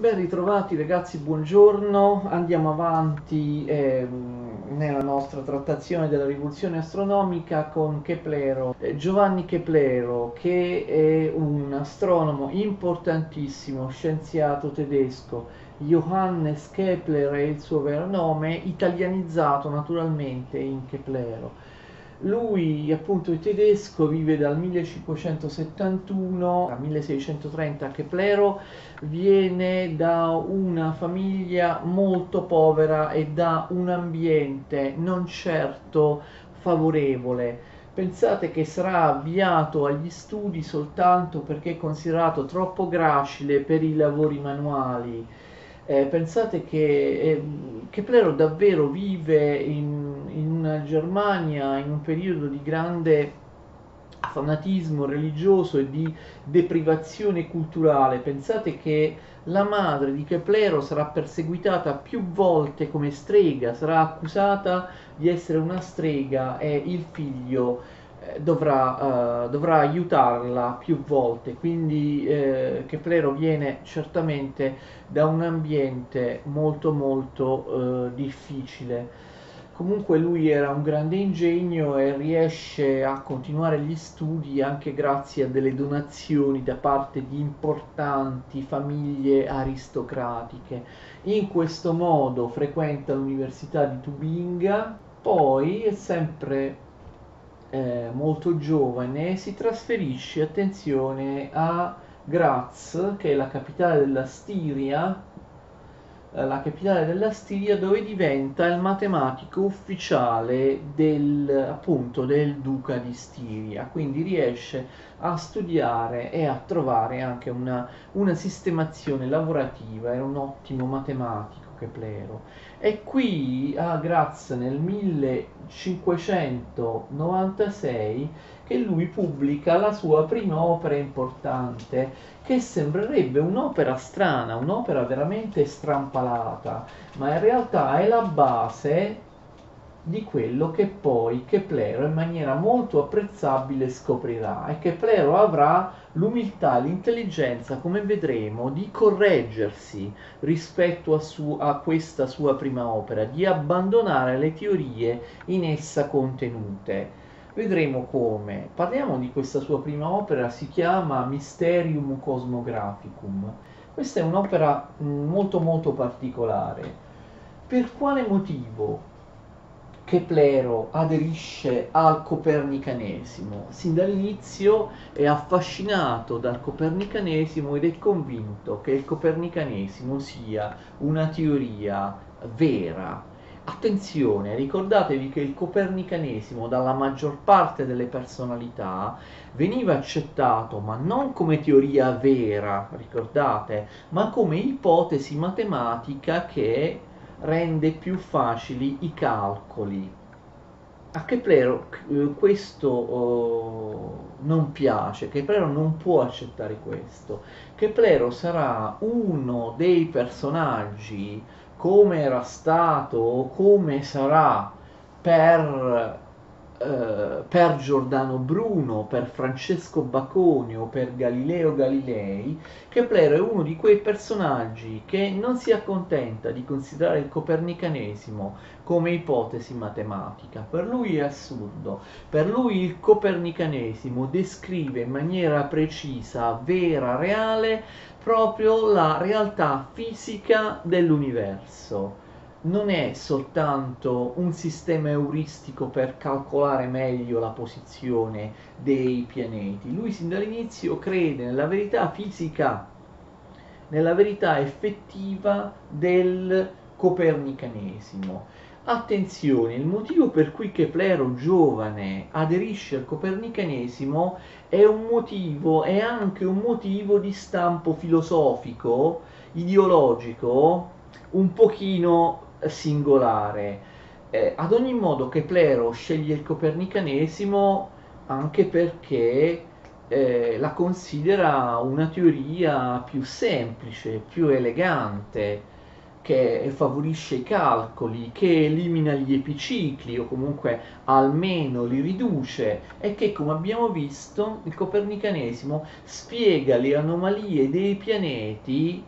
Ben ritrovati ragazzi, buongiorno. Andiamo avanti ehm, nella nostra trattazione della rivoluzione astronomica con Keplero. Eh, Giovanni Keplero, che è un astronomo importantissimo, scienziato tedesco. Johannes Kepler è il suo vero nome, italianizzato naturalmente in Keplero. Lui appunto è tedesco, vive dal 1571 al 1630 a Keplero, viene da una famiglia molto povera e da un ambiente non certo favorevole. Pensate che sarà avviato agli studi soltanto perché è considerato troppo gracile per i lavori manuali eh, pensate che eh, Keplero davvero vive in, in una Germania in un periodo di grande fanatismo religioso e di deprivazione culturale. Pensate che la madre di Keplero sarà perseguitata più volte come strega, sarà accusata di essere una strega e il figlio dovrà, uh, dovrà, aiutarla più volte, quindi eh, Keplero viene certamente da un ambiente molto molto uh, difficile. Comunque lui era un grande ingegno e riesce a continuare gli studi anche grazie a delle donazioni da parte di importanti famiglie aristocratiche. In questo modo frequenta l'Università di Tubinga, poi è sempre eh, molto giovane si trasferisce, attenzione, a Graz, che è la capitale della Stiria, eh, la capitale della Stiria dove diventa il matematico ufficiale del, appunto, del duca di Stiria, quindi riesce a studiare e a trovare anche una, una sistemazione lavorativa, era un ottimo matematico Keplero. E qui a Graz nel 1596 che lui pubblica la sua prima opera importante, che sembrerebbe un'opera strana, un'opera veramente strampalata, ma in realtà è la base di quello che poi Keplero in maniera molto apprezzabile scoprirà e Keplero avrà l'umiltà l'intelligenza, come vedremo, di correggersi rispetto a, su, a questa sua prima opera, di abbandonare le teorie in essa contenute. Vedremo come. Parliamo di questa sua prima opera, si chiama Mysterium Cosmographicum. Questa è un'opera mm, molto molto particolare. Per quale motivo Keplero aderisce al copernicanesimo. Sin dall'inizio è affascinato dal copernicanesimo ed è convinto che il copernicanesimo sia una teoria vera. Attenzione, ricordatevi che il copernicanesimo dalla maggior parte delle personalità veniva accettato ma non come teoria vera, ricordate, ma come ipotesi matematica che rende più facili i calcoli. A Keplero eh, questo oh, non piace, Keplero non può accettare questo. Keplero sarà uno dei personaggi come era stato o come sarà per eh, per Giordano Bruno, per Francesco Baconio, per Galileo Galilei, Keplero è uno di quei personaggi che non si accontenta di considerare il copernicanesimo come ipotesi matematica. Per lui è assurdo. Per lui il copernicanesimo descrive in maniera precisa, vera, reale, proprio la realtà fisica dell'universo non è soltanto un sistema euristico per calcolare meglio la posizione dei pianeti. Lui sin dall'inizio crede nella verità fisica, nella verità effettiva del copernicanesimo. Attenzione, il motivo per cui Keplero giovane aderisce al copernicanesimo è un motivo, è anche un motivo di stampo filosofico, ideologico, un pochino singolare. Eh, ad ogni modo Keplero sceglie il copernicanesimo anche perché eh, la considera una teoria più semplice, più elegante, che favorisce i calcoli, che elimina gli epicicli o comunque almeno li riduce e che come abbiamo visto il copernicanesimo spiega le anomalie dei pianeti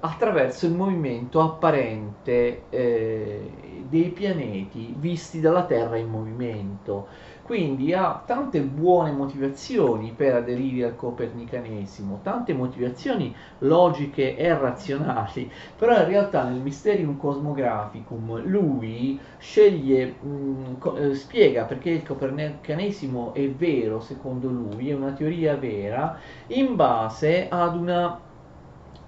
attraverso il movimento apparente eh, dei pianeti visti dalla Terra in movimento. Quindi ha tante buone motivazioni per aderire al copernicanesimo, tante motivazioni logiche e razionali, però in realtà nel Mysterium Cosmographicum lui sceglie, mh, eh, spiega perché il copernicanesimo è vero secondo lui, è una teoria vera, in base ad una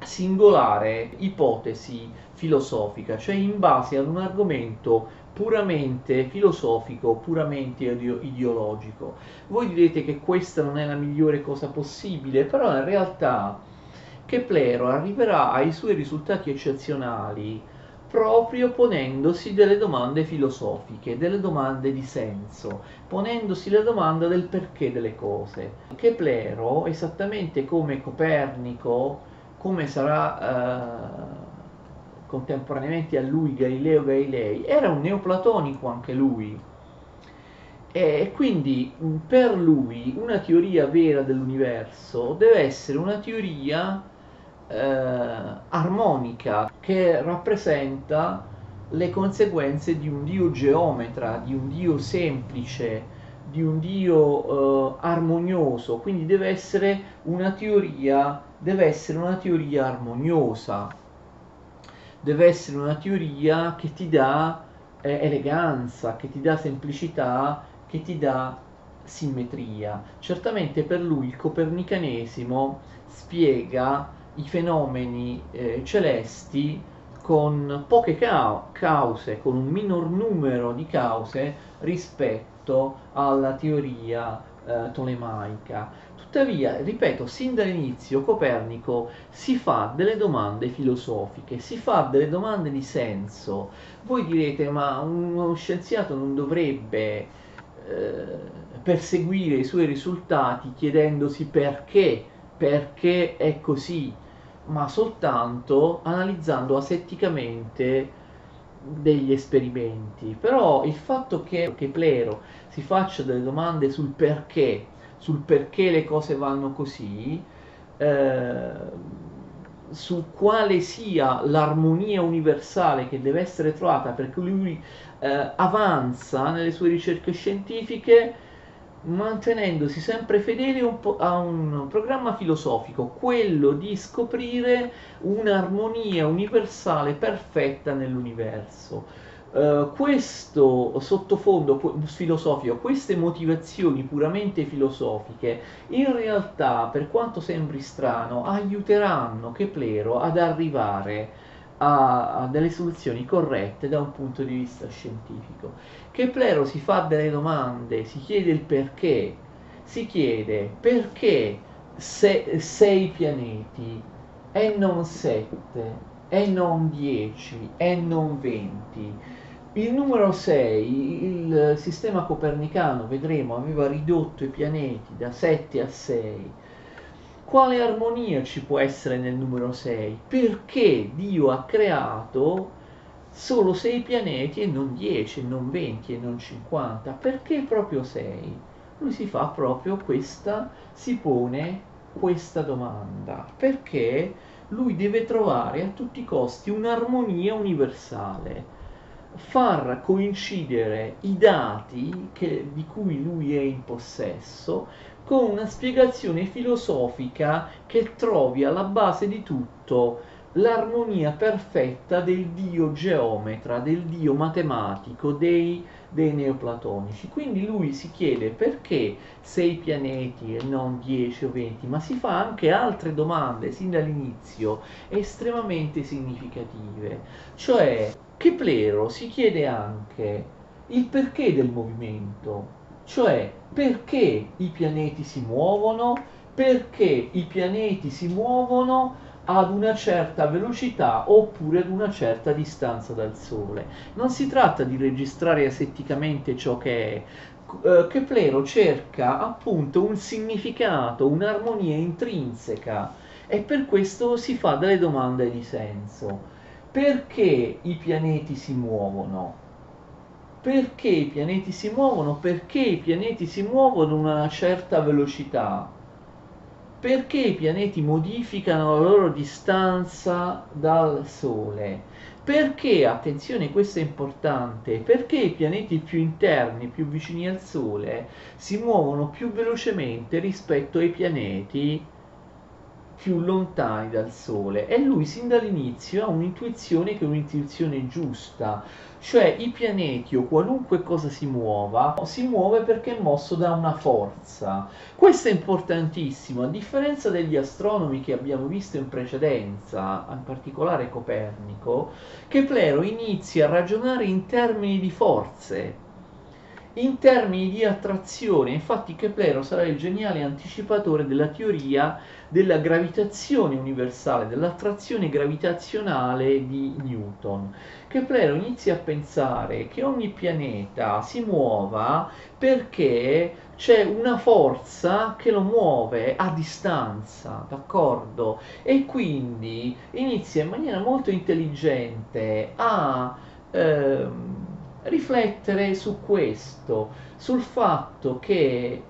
singolare ipotesi filosofica, cioè in base ad un argomento puramente filosofico, puramente ideologico. Voi direte che questa non è la migliore cosa possibile, però in realtà Keplero arriverà ai suoi risultati eccezionali proprio ponendosi delle domande filosofiche, delle domande di senso, ponendosi la domanda del perché delle cose. Keplero, esattamente come Copernico, come sarà eh, contemporaneamente a lui Galileo Galilei, era un neoplatonico anche lui. E quindi per lui una teoria vera dell'universo deve essere una teoria eh, armonica che rappresenta le conseguenze di un Dio geometra, di un Dio semplice, di un Dio eh, armonioso, quindi deve essere una teoria, deve essere una teoria armoniosa deve essere una teoria che ti dà eh, eleganza, che ti dà semplicità, che ti dà simmetria. Certamente per lui il copernicanesimo spiega i fenomeni eh, celesti con poche ca- cause, con un minor numero di cause rispetto alla teoria eh, tolemaica. Tuttavia, ripeto, sin dall'inizio Copernico si fa delle domande filosofiche, si fa delle domande di senso. Voi direte, ma uno scienziato non dovrebbe eh, perseguire i suoi risultati chiedendosi perché, perché è così, ma soltanto analizzando asetticamente degli esperimenti. Però il fatto che Keplero si faccia delle domande sul perché, sul perché le cose vanno così, eh, su quale sia l'armonia universale che deve essere trovata perché lui eh, avanza nelle sue ricerche scientifiche mantenendosi sempre fedele un a un programma filosofico, quello di scoprire un'armonia universale perfetta nell'universo Uh, questo sottofondo filosofico, queste motivazioni puramente filosofiche, in realtà, per quanto sembri strano, aiuteranno Keplero ad arrivare a, a delle soluzioni corrette da un punto di vista scientifico. Keplero si fa delle domande, si chiede il perché, si chiede perché se, sei pianeti e non sette, e non dieci, e non venti il numero 6, il sistema copernicano, vedremo, aveva ridotto i pianeti da 7 a 6. Quale armonia ci può essere nel numero 6? Perché Dio ha creato solo 6 pianeti e non 10, non 20 e non 50? Perché proprio 6? Lui si fa proprio questa, si pone questa domanda. Perché lui deve trovare a tutti i costi un'armonia universale far coincidere i dati che, di cui lui è in possesso con una spiegazione filosofica che trovi alla base di tutto l'armonia perfetta del dio geometra, del dio matematico, dei, dei neoplatonici. Quindi lui si chiede perché sei pianeti e non 10 o 20, ma si fa anche altre domande sin dall'inizio estremamente significative. Cioè, Keplero si chiede anche il perché del movimento, cioè perché i pianeti si muovono, perché i pianeti si muovono ad una certa velocità oppure ad una certa distanza dal Sole. Non si tratta di registrare asetticamente ciò che è. Keplero cerca appunto un significato, un'armonia intrinseca e per questo si fa delle domande di senso. Perché i pianeti si muovono? Perché i pianeti si muovono? Perché i pianeti si muovono a una certa velocità? perché i pianeti modificano la loro distanza dal Sole? Perché, attenzione, questo è importante, perché i pianeti più interni, più vicini al Sole, si muovono più velocemente rispetto ai pianeti più lontani dal Sole. E lui sin dall'inizio ha un'intuizione che è un'intuizione giusta, cioè i pianeti o qualunque cosa si muova si muove perché è mosso da una forza. Questo è importantissimo, a differenza degli astronomi che abbiamo visto in precedenza, in particolare Copernico, Keplero inizia a ragionare in termini di forze in termini di attrazione. Infatti Keplero sarà il geniale anticipatore della teoria della gravitazione universale, dell'attrazione gravitazionale di Newton. Keplero inizia a pensare che ogni pianeta si muova perché c'è una forza che lo muove a distanza, d'accordo? E quindi inizia in maniera molto intelligente a... Ehm, riflettere su questo, sul fatto che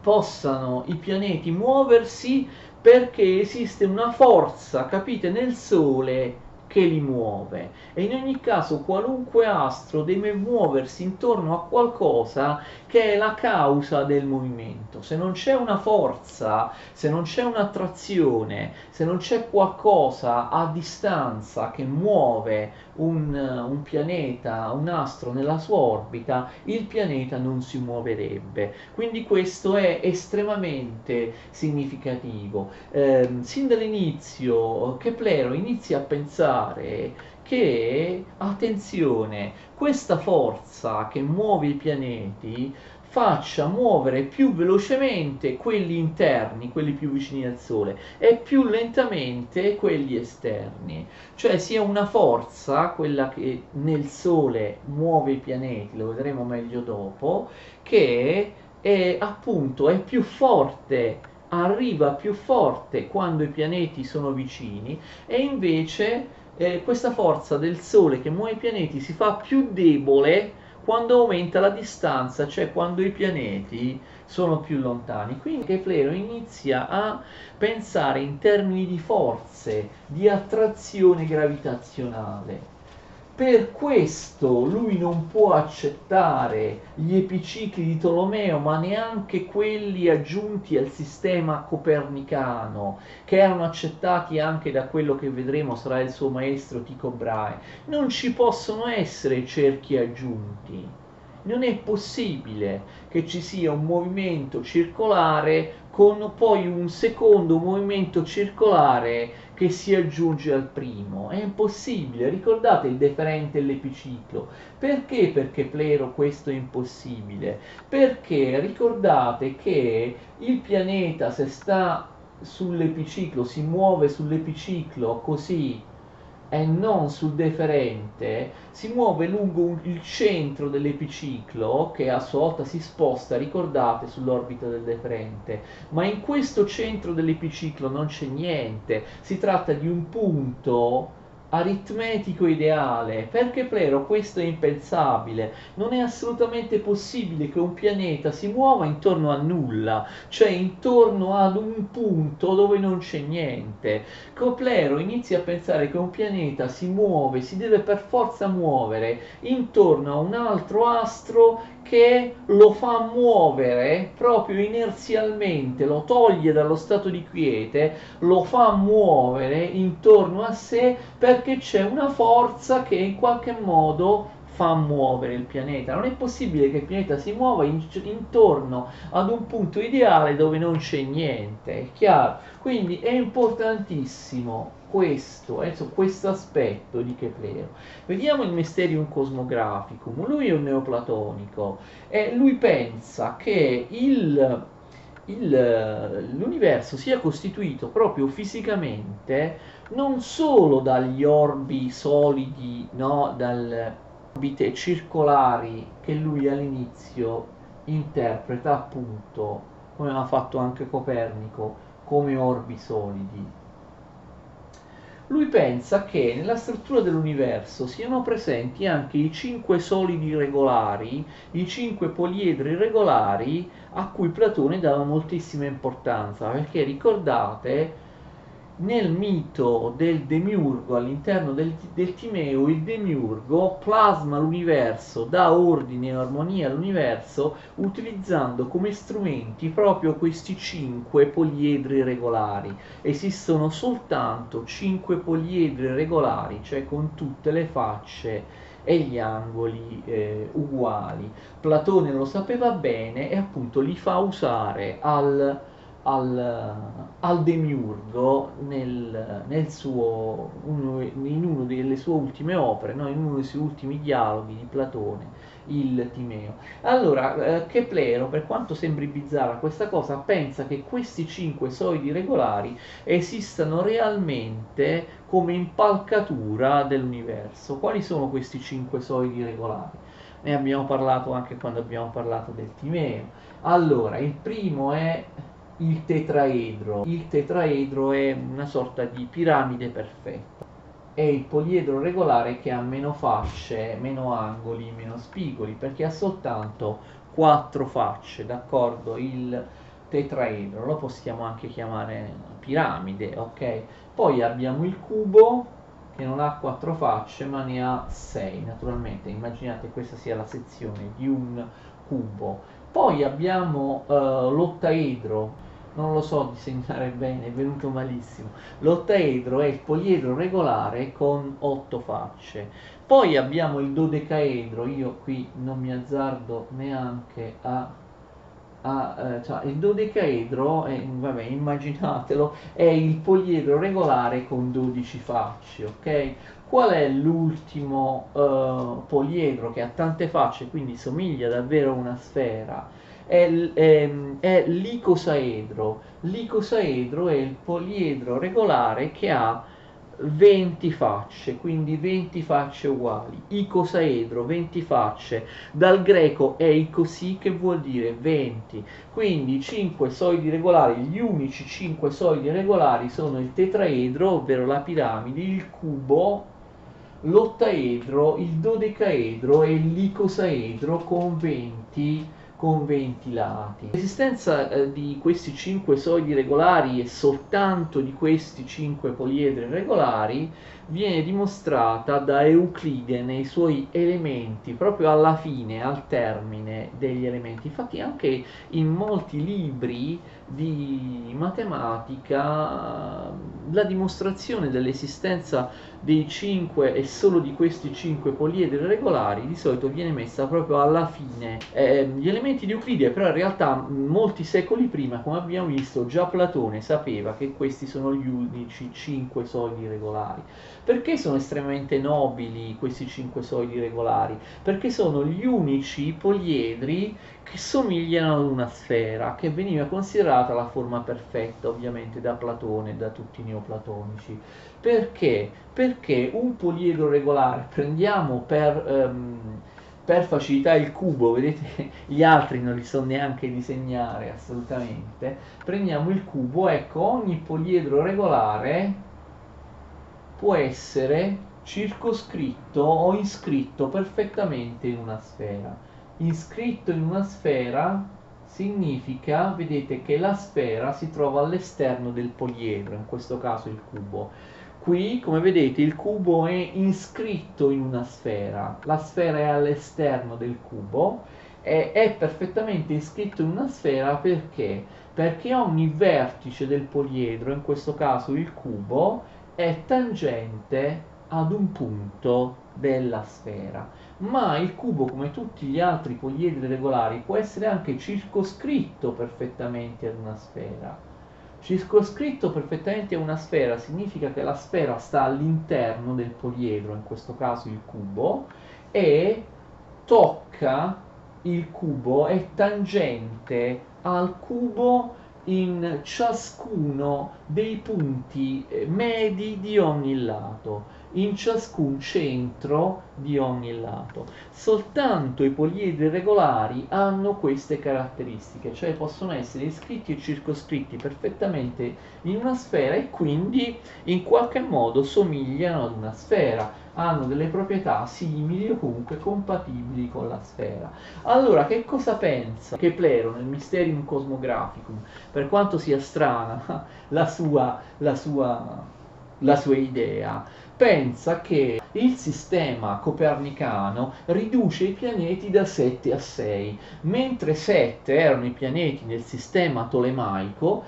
possano i pianeti muoversi perché esiste una forza, capite, nel Sole che li muove e in ogni caso qualunque astro deve muoversi intorno a qualcosa che è la causa del movimento. Se non c'è una forza, se non c'è un'attrazione, se non c'è qualcosa a distanza che muove un, un pianeta, un astro nella sua orbita, il pianeta non si muoverebbe. Quindi questo è estremamente significativo. Eh, sin dall'inizio Keplero inizia a pensare che, attenzione, questa forza che muove i pianeti faccia muovere più velocemente quelli interni, quelli più vicini al Sole, e più lentamente quelli esterni. Cioè sia una forza, quella che nel Sole muove i pianeti, lo vedremo meglio dopo, che è appunto è più forte arriva più forte quando i pianeti sono vicini e invece eh, questa forza del Sole che muove i pianeti si fa più debole quando aumenta la distanza, cioè quando i pianeti sono più lontani. Quindi Keplero inizia a pensare in termini di forze, di attrazione gravitazionale. Per questo lui non può accettare gli epicicli di Tolomeo, ma neanche quelli aggiunti al sistema copernicano, che erano accettati anche da quello che vedremo sarà il suo maestro Tycho Brahe. Non ci possono essere cerchi aggiunti. Non è possibile che ci sia un movimento circolare con poi un secondo movimento circolare che si aggiunge al primo. È impossibile, ricordate il deferente e l'epiciclo. Perché per Keplero questo è impossibile? Perché ricordate che il pianeta se sta sull'epiciclo, si muove sull'epiciclo così e non sul deferente, si muove lungo il centro dell'epiciclo che a sua volta si sposta, ricordate, sull'orbita del deferente, ma in questo centro dell'epiciclo non c'è niente, si tratta di un punto aritmetico ideale. Per Keplero questo è impensabile. Non è assolutamente possibile che un pianeta si muova intorno a nulla, cioè intorno ad un punto dove non c'è niente. Keplero inizia a pensare che un pianeta si muove, si deve per forza muovere intorno a un altro astro che lo fa muovere proprio inerzialmente, lo toglie dallo stato di quiete, lo fa muovere intorno a sé perché c'è una forza che in qualche modo fa muovere il pianeta. Non è possibile che il pianeta si muova in, intorno ad un punto ideale dove non c'è niente, è chiaro? Quindi è importantissimo questo, eh, questo aspetto di Keplero. Vediamo il Mysterium Cosmographicum, lui è un neoplatonico e lui pensa che il, il, l'universo sia costituito proprio fisicamente non solo dagli orbi solidi, no, dalle orbite circolari che lui all'inizio interpreta appunto, come ha fatto anche Copernico, come orbi solidi, Lui pensa che nella struttura dell'universo siano presenti anche i cinque solidi regolari, i cinque poliedri regolari a cui Platone dava moltissima importanza, perché ricordate nel mito del demiurgo all'interno del, del, Timeo, il demiurgo plasma l'universo, dà ordine e armonia all'universo utilizzando come strumenti proprio questi cinque poliedri regolari. Esistono soltanto cinque poliedri regolari, cioè con tutte le facce e gli angoli eh, uguali. Platone lo sapeva bene e appunto li fa usare al al, al demiurgo nel, nel suo, uno, in una delle sue ultime opere, no? in uno dei suoi ultimi dialoghi di Platone, il Timeo. Allora, eh, Keplero, per quanto sembri bizzarra questa cosa, pensa che questi cinque solidi regolari esistano realmente come impalcatura dell'universo. Quali sono questi cinque solidi regolari? Ne abbiamo parlato anche quando abbiamo parlato del Timeo. Allora, il primo è il tetraedro. Il tetraedro è una sorta di piramide perfetta. È il poliedro regolare che ha meno fasce, meno angoli, meno spigoli, perché ha soltanto quattro facce, d'accordo? Il tetraedro lo possiamo anche chiamare piramide, ok? Poi abbiamo il cubo che non ha quattro facce ma ne ha sei, naturalmente. Immaginate questa sia la sezione di un cubo. Poi abbiamo uh, l'ottaedro non lo so disegnare bene, è venuto malissimo. L'ottaedro è il poliedro regolare con otto facce. Poi abbiamo il dodecaedro, io qui non mi azzardo neanche a... a eh, cioè il dodecaedro, è, vabbè, immaginatelo, è il poliedro regolare con 12 facce, ok? Qual è l'ultimo uh, poliedro che ha tante facce, quindi somiglia davvero a una sfera? È, è, è l'icosaedro. L'icosaedro è il poliedro regolare che ha 20 facce, quindi 20 facce uguali. Icosaedro, 20 facce. Dal greco è icosi che vuol dire 20. Quindi 5 solidi regolari, gli unici 5 solidi regolari sono il tetraedro, ovvero la piramide, il cubo, l'ottaedro, il dodecaedro e l'icosaedro con 20 con 20 lati. L'esistenza eh, di questi 5 solidi regolari e soltanto di questi 5 poliedri regolari viene dimostrata da Euclide nei suoi elementi, proprio alla fine, al termine degli elementi. Infatti anche in molti libri di matematica la dimostrazione dell'esistenza dei 5 e solo di questi 5 poliedri regolari di solito viene messa proprio alla fine. Eh, gli elementi di Euclide però in realtà molti secoli prima, come abbiamo visto, già Platone sapeva che questi sono gli unici 5 solidi regolari. Perché sono estremamente nobili questi 5 solidi regolari? Perché sono gli unici poliedri che somigliano ad una sfera, che veniva considerata la forma perfetta ovviamente da Platone e da tutti i neoplatonici. Perché? Perché un poliedro regolare, prendiamo per, um, per facilità il cubo, vedete gli altri non li so neanche disegnare assolutamente, prendiamo il cubo, ecco ogni poliedro regolare può essere circoscritto o iscritto perfettamente in una sfera iscritto in una sfera significa, vedete, che la sfera si trova all'esterno del poliedro, in questo caso il cubo. Qui, come vedete, il cubo è iscritto in una sfera, la sfera è all'esterno del cubo e è perfettamente iscritto in una sfera perché? Perché ogni vertice del poliedro, in questo caso il cubo, è tangente ad un punto della sfera ma il cubo, come tutti gli altri poliedri regolari, può essere anche circoscritto perfettamente ad una sfera. Circoscritto perfettamente una sfera significa che la sfera sta all'interno del poliedro, in questo caso il cubo, e tocca il cubo, è tangente al cubo in ciascuno dei punti eh, medi di ogni lato in ciascun centro di ogni lato. Soltanto i poliedri regolari hanno queste caratteristiche, cioè possono essere iscritti e circoscritti perfettamente in una sfera e quindi in qualche modo somigliano ad una sfera, hanno delle proprietà simili o comunque compatibili con la sfera. Allora, che cosa pensa Keplero nel Mysterium Cosmographicum? Per quanto sia strana la sua, la sua, la sua idea, pensa che il sistema copernicano riduce i pianeti da 7 a 6, mentre 7 erano i pianeti nel sistema tolemaico,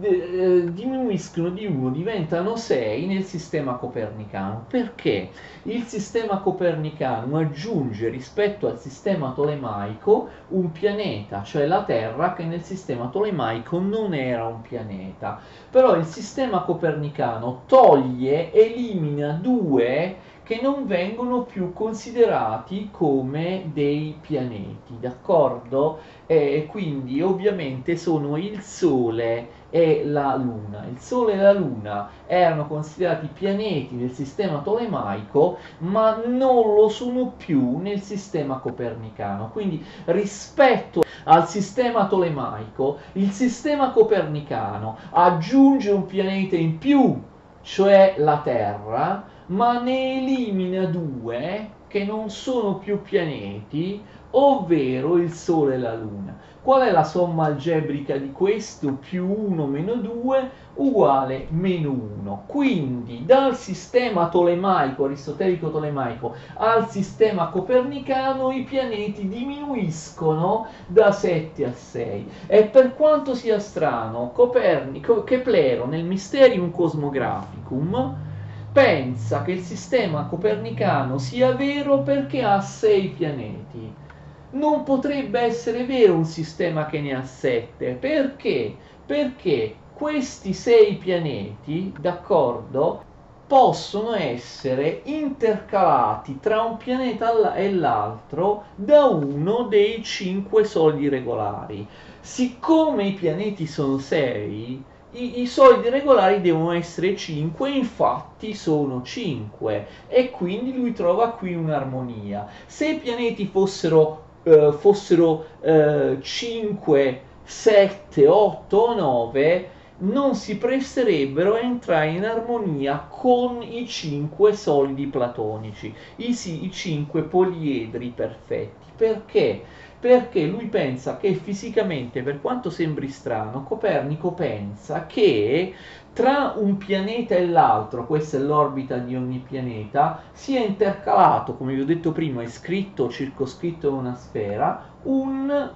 eh, diminuiscono di 1, diventano 6 nel sistema copernicano. Perché? Il sistema copernicano aggiunge rispetto al sistema tolemaico un pianeta, cioè la Terra, che nel sistema tolemaico non era un pianeta. Però il sistema copernicano toglie, elimina due che non vengono più considerati come dei pianeti, d'accordo? E quindi ovviamente sono il Sole e la Luna. Il Sole e la Luna erano considerati pianeti nel sistema tolemaico, ma non lo sono più nel sistema copernicano. Quindi rispetto al sistema tolemaico, il sistema copernicano aggiunge un pianeta in più, cioè la Terra, ma ne elimina due che non sono più pianeti, ovvero il Sole e la Luna. Qual è la somma algebrica di questo? Più 1 meno 2 uguale meno 1. Quindi dal sistema tolemaico, aristotelico tolemaico, al sistema copernicano i pianeti diminuiscono da 7 a 6. E per quanto sia strano, Copernico, Keplero nel Mysterium Cosmographicum pensa che il sistema copernicano sia vero perché ha 6 pianeti non potrebbe essere vero un sistema che ne ha sette. Perché? Perché questi sei pianeti, d'accordo, possono essere intercalati tra un pianeta e l'altro da uno dei cinque solidi regolari. Siccome i pianeti sono sei, i, i solidi regolari devono essere 5, infatti sono 5 e quindi lui trova qui un'armonia. Se i pianeti fossero eh, fossero eh, 5, 7, 8 o 9 non si presterebbero a entrare in armonia con i 5 solidi platonici, i, i 5 poliedri perfetti. Perché? Perché lui pensa che fisicamente, per quanto sembri strano, Copernico pensa che tra un pianeta e l'altro, questa è l'orbita di ogni pianeta, sia intercalato, come vi ho detto prima, iscritto o circoscritto in una sfera, un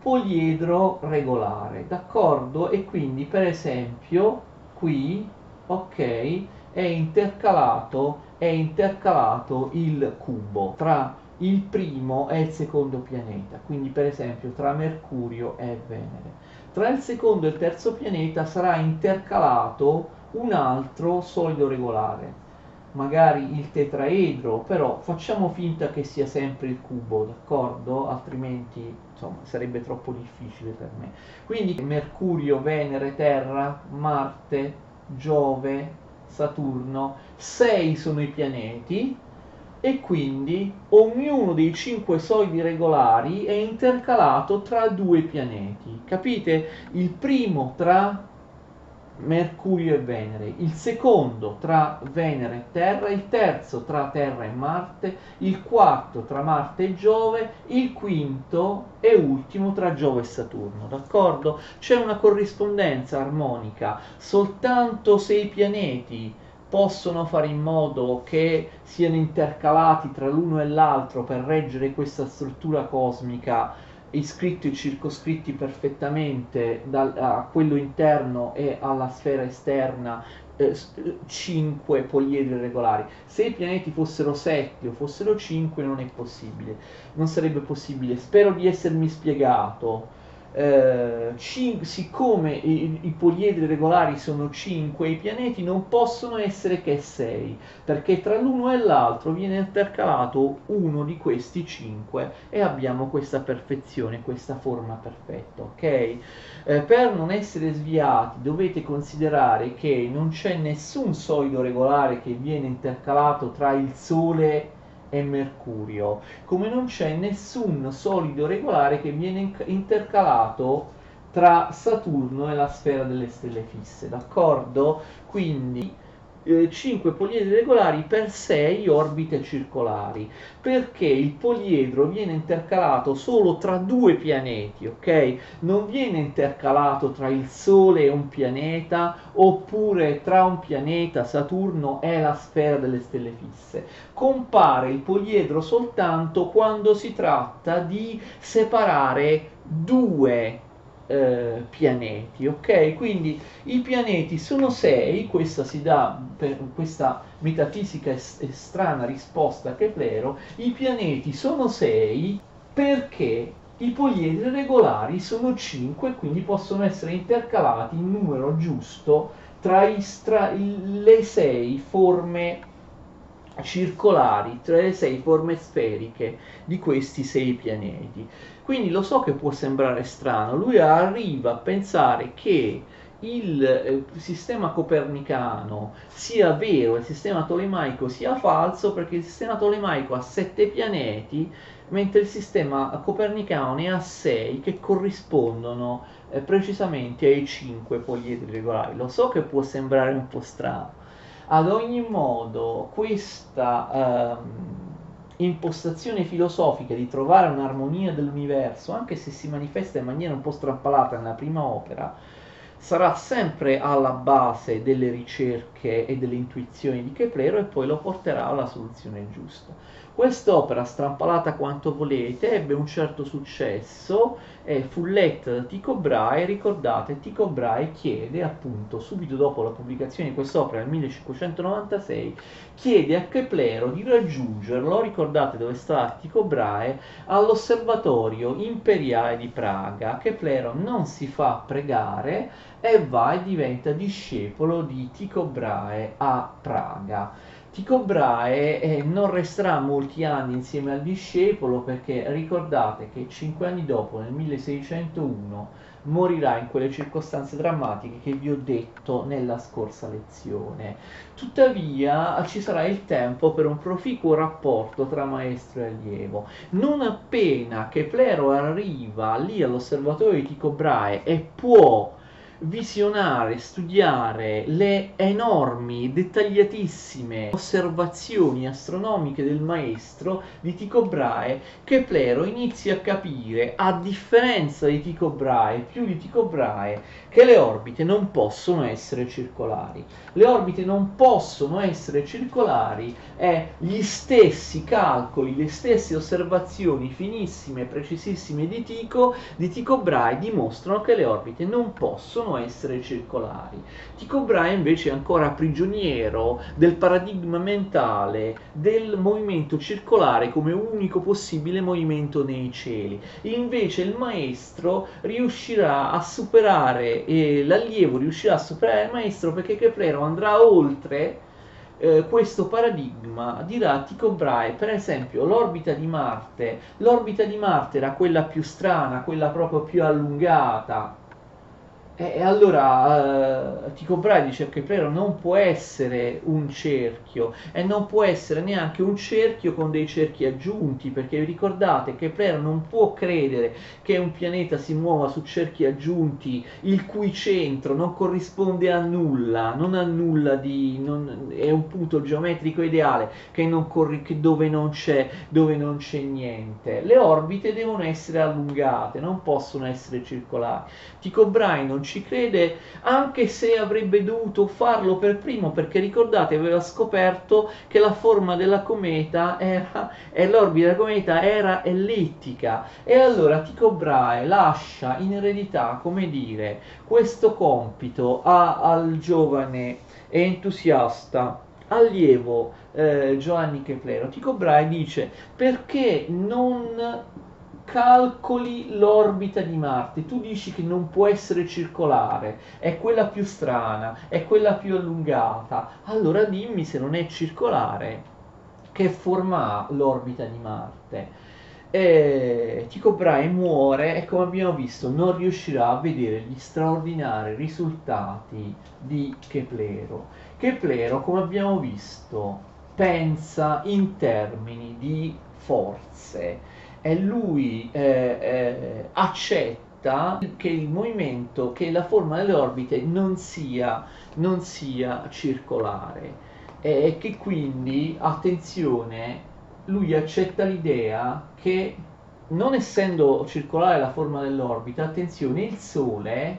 poliedro regolare, d'accordo? E quindi, per esempio, qui, ok, è intercalato, è intercalato il cubo tra il primo e il secondo pianeta, quindi per esempio tra Mercurio e Venere. Tra il secondo e il terzo pianeta sarà intercalato un altro solido regolare, magari il tetraedro, però facciamo finta che sia sempre il cubo, d'accordo? Altrimenti insomma sarebbe troppo difficile per me. Quindi Mercurio, Venere, Terra, Marte, Giove, Saturno, sei sono i pianeti, e quindi ognuno dei cinque solidi regolari è intercalato tra due pianeti. Capite? Il primo tra Mercurio e Venere, il secondo tra Venere e Terra, il terzo tra Terra e Marte, il quarto tra Marte e Giove, il quinto e ultimo tra Giove e Saturno, d'accordo? C'è una corrispondenza armonica, soltanto se i pianeti possono fare in modo che siano intercalati tra l'uno e l'altro per reggere questa struttura cosmica iscritti e circoscritti perfettamente dal, a quello interno e alla sfera esterna eh, 5 poliedri regolari. Se i pianeti fossero 7 o fossero 5 non è possibile, non sarebbe possibile. Spero di essermi spiegato. Eh, cin- siccome i, i, poliedri regolari sono 5, i pianeti non possono essere che 6, perché tra l'uno e l'altro viene intercalato uno di questi 5 e abbiamo questa perfezione, questa forma perfetta, ok? Eh, per non essere sviati dovete considerare che non c'è nessun solido regolare che viene intercalato tra il Sole e Mercurio, come non c'è nessun solido regolare che viene intercalato tra Saturno e la sfera delle stelle fisse, d'accordo? Quindi 5 eh, poliedri regolari per 6 orbite circolari, perché il poliedro viene intercalato solo tra due pianeti, ok? Non viene intercalato tra il Sole e un pianeta, oppure tra un pianeta, Saturno e la sfera delle stelle fisse. Compare il poliedro soltanto quando si tratta di separare due eh, pianeti, ok? Quindi i pianeti sono sei, questa si dà per questa metafisica est- strana risposta a Keplero, i pianeti sono sei perché i poliedri regolari sono 5 quindi possono essere intercalati in numero giusto tra, i, tra le sei forme circolari, tra le sei forme sferiche di questi sei pianeti. Quindi lo so che può sembrare strano, lui arriva a pensare che il eh, sistema copernicano sia vero il sistema tolemaico sia falso perché il sistema tolemaico ha sette pianeti mentre il sistema copernicano ne ha sei che corrispondono eh, precisamente ai cinque poliedri regolari. Lo so che può sembrare un po' strano. Ad ogni modo, questa ehm, impostazione filosofica di trovare un'armonia dell'universo, anche se si manifesta in maniera un po' strampalata nella prima opera, sarà sempre alla base delle ricerche e delle intuizioni di Keplero e poi lo porterà alla soluzione giusta. Quest'opera, strampalata quanto volete, ebbe un certo successo e fu letta da Tycho Brahe. Ricordate, Tycho Brahe chiede, appunto, subito dopo la pubblicazione di quest'opera nel 1596, chiede a Keplero di raggiungerlo, ricordate dove sta Tycho Brahe, all'osservatorio imperiale di Praga. Keplero non si fa pregare e va e diventa discepolo di Tycho Brahe a Praga. Tycho Brahe eh, non resterà molti anni insieme al discepolo perché ricordate che cinque anni dopo, nel 1601, morirà in quelle circostanze drammatiche che vi ho detto nella scorsa lezione. Tuttavia ci sarà il tempo per un proficuo rapporto tra maestro e allievo. Non appena che Plero arriva lì all'osservatorio di Tycho Brahe e può visionare, studiare le enormi, dettagliatissime osservazioni astronomiche del maestro di Tycho Brahe, Keplero inizia a capire, a differenza di Tycho Brahe, più di Tycho Brahe, che le orbite non possono essere circolari. Le orbite non possono essere circolari e gli stessi calcoli, le stesse osservazioni finissime precisissime di Tycho, di Tycho Brahe dimostrano che le orbite non possono possono essere circolari. Tycho Brahe invece è ancora prigioniero del paradigma mentale del movimento circolare come unico possibile movimento nei cieli. Invece il maestro riuscirà a superare, eh, l'allievo riuscirà a superare il maestro perché Keplero andrà oltre eh, questo paradigma dirà Tycho Brahe, per esempio, l'orbita di Marte. L'orbita di Marte era quella più strana, quella proprio più allungata, e allora Tycho Brahe dice che Keplero non può essere un cerchio e non può essere neanche un cerchio con dei cerchi aggiunti perché ricordate che Keplero non può credere che un pianeta si muova su cerchi aggiunti il cui centro non corrisponde a nulla, non ha nulla di... Non, è un punto geometrico ideale che non corri, che dove, non c'è, dove non c'è niente. Le orbite devono essere allungate, non possono essere circolari. Tycho Brahe non ci crede, anche se avrebbe dovuto farlo per primo, perché ricordate, aveva scoperto che la forma della cometa era, e l'orbita della cometa era ellittica. E allora Tycho Brahe lascia in eredità, come dire, questo compito a, al giovane e entusiasta allievo eh, Giovanni Keplero. Tycho Brahe dice perché non calcoli l'orbita di Marte, tu dici che non può essere circolare, è quella più strana, è quella più allungata, allora dimmi se non è circolare, che forma ha l'orbita di Marte. E Tycho Brahe muore e come abbiamo visto non riuscirà a vedere gli straordinari risultati di Keplero. Keplero, come abbiamo visto, pensa in termini di forze e lui eh, eh, accetta che il movimento, che la forma delle orbite non sia, non sia circolare. E che quindi, attenzione, lui accetta l'idea che non essendo circolare la forma dell'orbita, attenzione, il Sole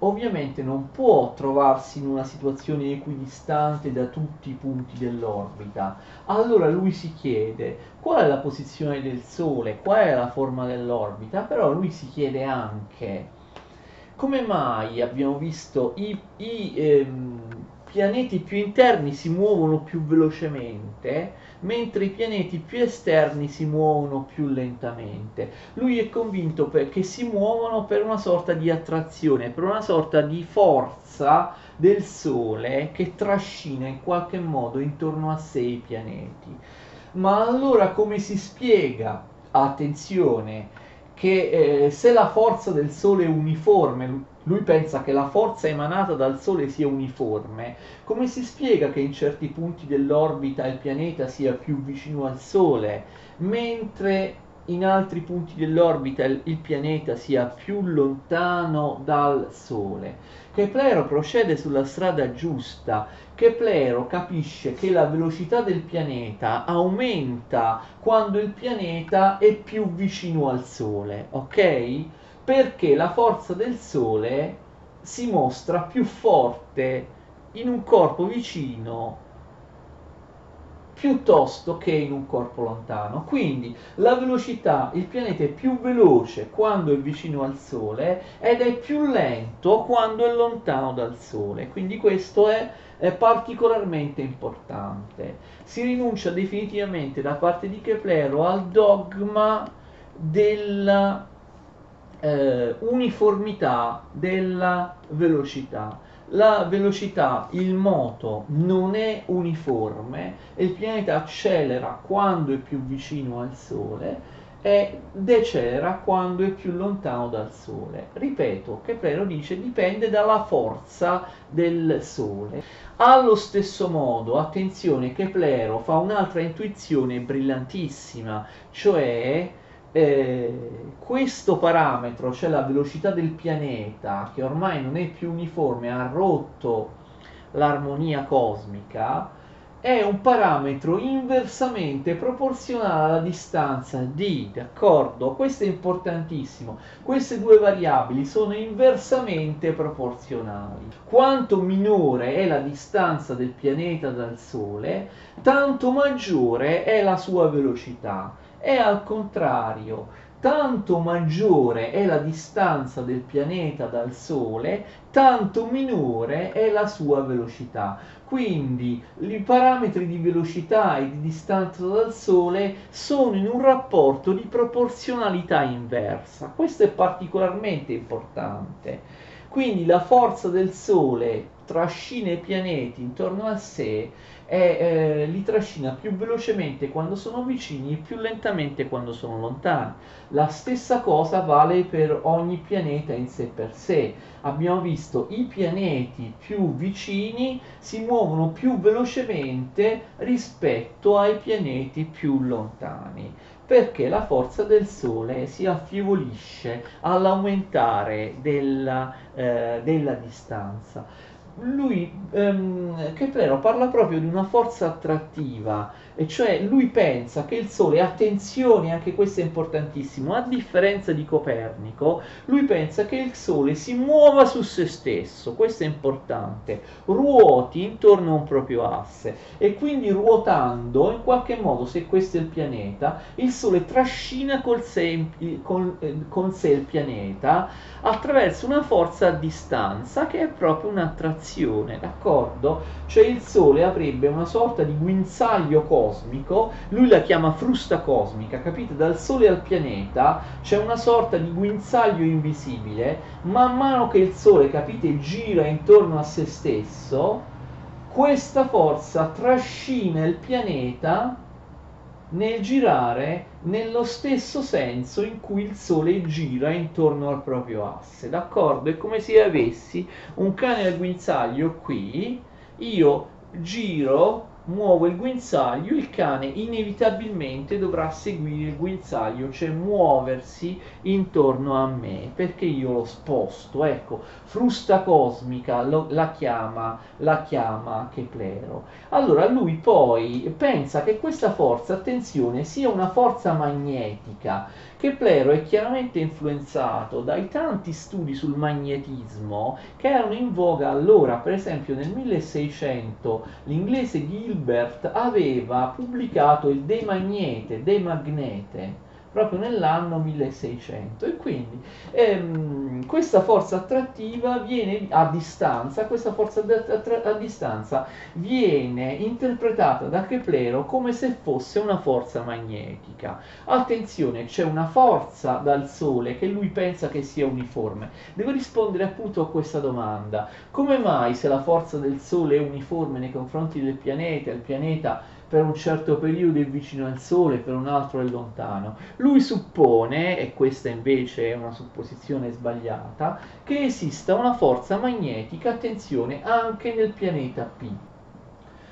ovviamente non può trovarsi in una situazione equidistante da tutti i punti dell'orbita. Allora lui si chiede qual è la posizione del Sole, qual è la forma dell'orbita, però lui si chiede anche come mai abbiamo visto i, i ehm, pianeti più interni si muovono più velocemente, mentre i pianeti più esterni si muovono più lentamente. Lui è convinto che si muovono per una sorta di attrazione, per una sorta di forza del Sole che trascina in qualche modo intorno a sé i pianeti. Ma allora come si spiega? Attenzione, che eh, se la forza del Sole è uniforme, lui pensa che la forza emanata dal Sole sia uniforme, come si spiega che in certi punti dell'orbita il pianeta sia più vicino al Sole, mentre in altri punti dell'orbita il, pianeta sia più lontano dal Sole? Keplero procede sulla strada giusta. Keplero capisce che la velocità del pianeta aumenta quando il pianeta è più vicino al Sole, ok? Perché la forza del Sole si mostra più forte in un corpo vicino piuttosto che in un corpo lontano. Quindi la velocità, il pianeta è più veloce quando è vicino al Sole ed è più lento quando è lontano dal Sole. Quindi questo è, è particolarmente importante. Si rinuncia definitivamente da parte di Keplero al dogma della eh, uniformità della velocità. La velocità, il moto non è uniforme e il pianeta accelera quando è più vicino al Sole e decelera quando è più lontano dal Sole. Ripeto, Keplero dice dipende dalla forza del Sole. Allo stesso modo, attenzione, Keplero fa un'altra intuizione brillantissima, cioè eh, questo parametro, cioè la velocità del pianeta, che ormai non è più uniforme, ha rotto l'armonia cosmica, è un parametro inversamente proporzionale alla distanza d, d'accordo? Questo è importantissimo. Queste due variabili sono inversamente proporzionali. Quanto minore è la distanza del pianeta dal Sole, tanto maggiore è la sua velocità è al contrario, tanto maggiore è la distanza del pianeta dal Sole, tanto minore è la sua velocità. Quindi i parametri di velocità e di distanza dal Sole sono in un rapporto di proporzionalità inversa. Questo è particolarmente importante. Quindi la forza del Sole trascina i pianeti intorno a sé e eh, li trascina più velocemente quando sono vicini e più lentamente quando sono lontani. La stessa cosa vale per ogni pianeta in sé per sé. Abbiamo visto i pianeti più vicini si muovono più velocemente rispetto ai pianeti più lontani perché la forza del Sole si affievolisce all'aumentare della, eh, della distanza lui, ehm, Keplero parla proprio di una forza attrattiva, e cioè lui pensa che il Sole, attenzione, anche questo è importantissimo, a differenza di Copernico, lui pensa che il Sole si muova su se stesso, questo è importante, ruoti intorno a un proprio asse e quindi ruotando, in qualche modo, se questo è il pianeta, il Sole trascina col sé, con, eh, con sé il pianeta attraverso una forza a distanza che è proprio un'attrazione d'accordo? Cioè il Sole avrebbe una sorta di guinzaglio cosmico, lui la chiama frusta cosmica, capite? Dal Sole al pianeta c'è una sorta di guinzaglio invisibile, man mano che il Sole, capite, gira intorno a se stesso, questa forza trascina il pianeta nel girare nello stesso senso in cui il Sole gira intorno al proprio asse, d'accordo? È come se avessi un cane al guinzaglio qui, io giro muovo il guinzaglio, il cane inevitabilmente dovrà seguire il guinzaglio, cioè muoversi intorno a me, perché io lo sposto. Ecco, frusta cosmica lo, la, chiama, la chiama Keplero. Allora lui poi pensa che questa forza, attenzione, sia una forza magnetica. Keplero è chiaramente influenzato dai tanti studi sul magnetismo che erano in voga allora, per esempio nel 1600 l'inglese Gilbert aveva pubblicato il De Magnete, De Magnete, proprio nell'anno 1600 e quindi ehm, questa forza attrattiva viene a distanza, questa forza a, distanza viene interpretata da Keplero come se fosse una forza magnetica. Attenzione, c'è una forza dal Sole che lui pensa che sia uniforme. Devo rispondere appunto a questa domanda. Come mai se la forza del Sole è uniforme nei confronti del pianeta, il pianeta per un certo periodo è vicino al Sole, per un altro è lontano. Lui suppone, e questa invece è una supposizione sbagliata, che esista una forza magnetica, attenzione, anche nel pianeta P.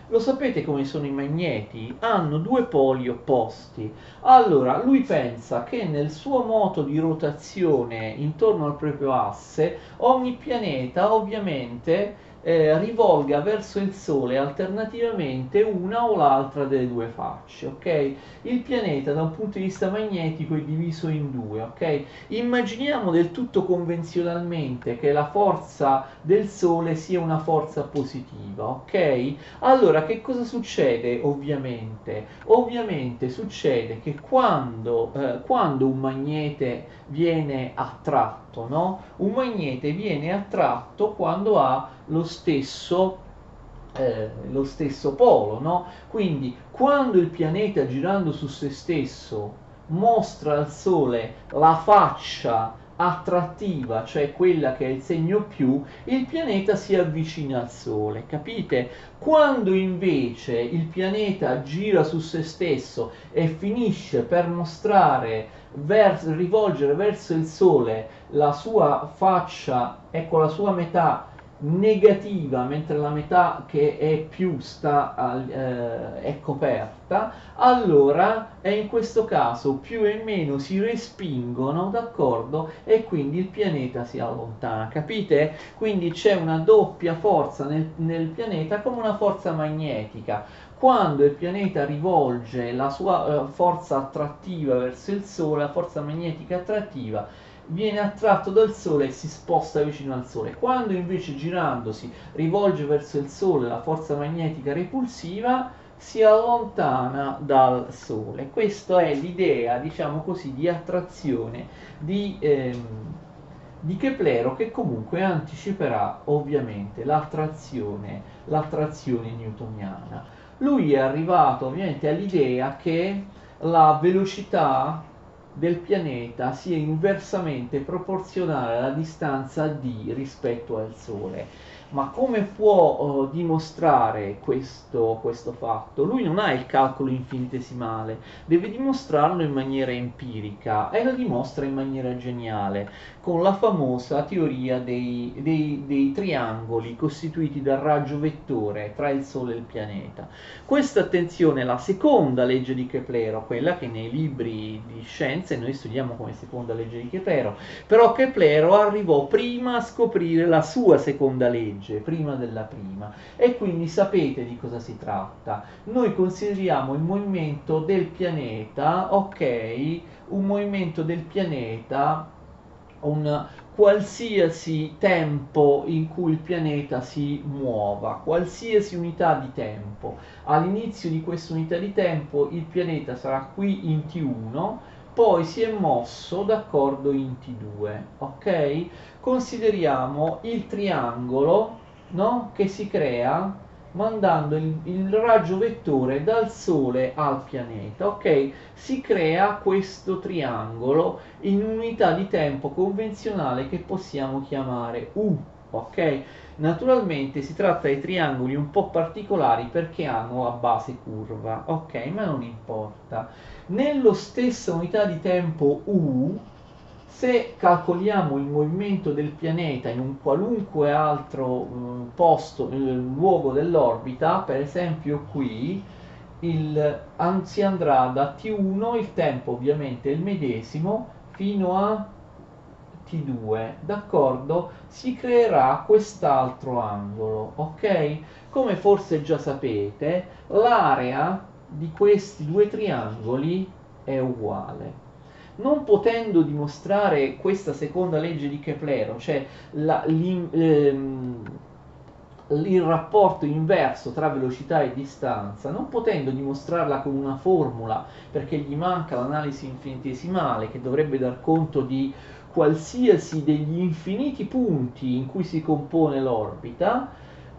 Lo sapete come sono i magneti? Hanno due poli opposti. Allora, lui pensa che nel suo moto di rotazione intorno al proprio asse, ogni pianeta ovviamente eh, rivolga verso il Sole alternativamente una o l'altra delle due facce, ok? Il pianeta da un punto di vista magnetico è diviso in due, ok? Immaginiamo del tutto convenzionalmente che la forza del Sole sia una forza positiva, ok? Allora che cosa succede ovviamente? Ovviamente succede che quando, eh, quando un magnete viene attratto, no? Un magnete viene attratto quando ha lo stesso, eh, lo stesso polo, no? Quindi quando il pianeta girando su se stesso mostra al Sole la faccia attrattiva, cioè quella che è il segno più, il pianeta si avvicina al Sole, capite? Quando invece il pianeta gira su se stesso e finisce per mostrare, vers- rivolgere verso il Sole la sua faccia, ecco la sua metà negativa mentre la metà che è più sta, eh, è coperta, allora è in questo caso più e meno si respingono, d'accordo? E quindi il pianeta si allontana, capite? Quindi c'è una doppia forza nel, nel pianeta come una forza magnetica. Quando il pianeta rivolge la sua eh, forza attrattiva verso il Sole, la forza magnetica attrattiva, viene attratto dal Sole e si sposta vicino al Sole. Quando invece girandosi rivolge verso il Sole la forza magnetica repulsiva, si allontana dal Sole. Questa è l'idea, diciamo così, di attrazione di, ehm, di Keplero che comunque anticiperà ovviamente l'attrazione, l'attrazione newtoniana. Lui è arrivato ovviamente all'idea che la velocità del pianeta sia inversamente proporzionale alla distanza d rispetto al Sole. Ma come può uh, dimostrare questo, questo, fatto? Lui non ha il calcolo infinitesimale, deve dimostrarlo in maniera empirica e lo dimostra in maniera geniale con la famosa teoria dei, dei, dei triangoli costituiti dal raggio vettore tra il Sole e il pianeta. Questa attenzione è la seconda legge di Keplero, quella che nei libri di scienze noi studiamo come seconda legge di Keplero, però Keplero arrivò prima a scoprire la sua seconda legge, prima della prima, e quindi sapete di cosa si tratta. Noi consideriamo il movimento del pianeta, ok, un movimento del pianeta un qualsiasi tempo in cui il pianeta si muova, qualsiasi unità di tempo. All'inizio di questa unità di tempo il pianeta sarà qui in T1, poi si è mosso d'accordo in T2, ok? Consideriamo il triangolo no? che si crea mandando il, il, raggio vettore dal Sole al pianeta. Ok, si crea questo triangolo in unità di tempo convenzionale che possiamo chiamare U. Ok, naturalmente si tratta di triangoli un po' particolari perché hanno la base curva. Ok, ma non importa. Nello stessa unità di tempo U se calcoliamo il movimento del pianeta in un qualunque altro eh, posto, nel luogo dell'orbita, per esempio qui, il, si andrà da T1, il tempo ovviamente è il medesimo, fino a T2, d'accordo? Si creerà quest'altro angolo, ok? Come forse già sapete, l'area di questi due triangoli è uguale. Non potendo dimostrare questa seconda legge di Keplero, cioè la, ehm, il rapporto inverso tra velocità e distanza, non potendo dimostrarla con una formula perché gli manca l'analisi infinitesimale che dovrebbe dar conto di qualsiasi degli infiniti punti in cui si compone l'orbita,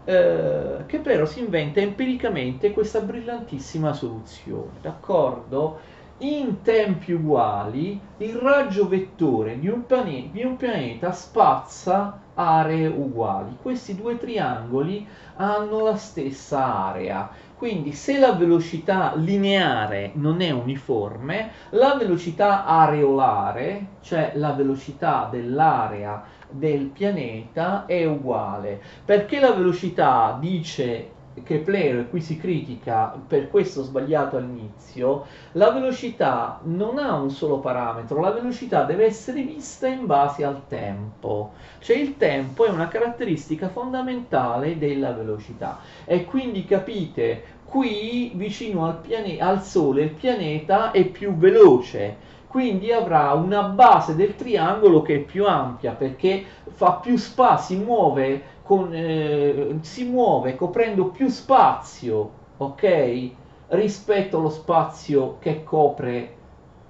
eh, Keplero si inventa empiricamente questa brillantissima soluzione, d'accordo? in tempi uguali il raggio vettore di un, pianeta, di un pianeta spazza aree uguali. Questi due triangoli hanno la stessa area. Quindi se la velocità lineare non è uniforme, la velocità areolare, cioè la velocità dell'area del pianeta, è uguale. Perché la velocità dice Keplero, e qui si critica per questo sbagliato all'inizio, la velocità non ha un solo parametro, la velocità deve essere vista in base al tempo, cioè il tempo è una caratteristica fondamentale della velocità. E quindi capite, qui vicino al, piane- al Sole il pianeta è più veloce, quindi avrà una base del triangolo che è più ampia perché fa più spazio, si muove con, eh, si muove coprendo più spazio, ok? Rispetto allo spazio che copre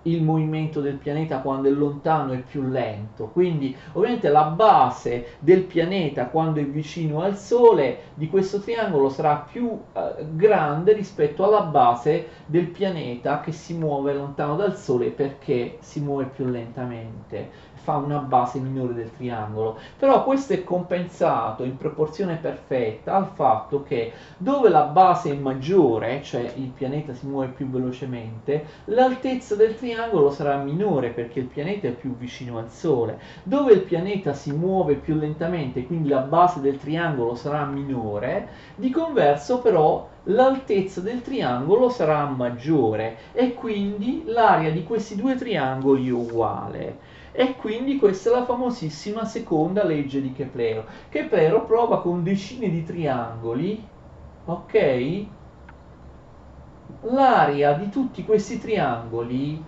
il movimento del pianeta quando è lontano è più lento. Quindi ovviamente la base del pianeta quando è vicino al Sole di questo triangolo sarà più eh, grande rispetto alla base del pianeta che si muove lontano dal Sole perché si muove più lentamente fa una base minore del triangolo, però questo è compensato in proporzione perfetta al fatto che dove la base è maggiore, cioè il pianeta si muove più velocemente, l'altezza del triangolo sarà minore perché il pianeta è più vicino al Sole. Dove il pianeta si muove più lentamente, quindi la base del triangolo sarà minore, di converso però l'altezza del triangolo sarà maggiore e quindi l'area di questi due triangoli è uguale. E quindi questa è la famosissima seconda legge di Keplero. Keplero prova con decine di triangoli, ok? L'area di tutti questi triangoli,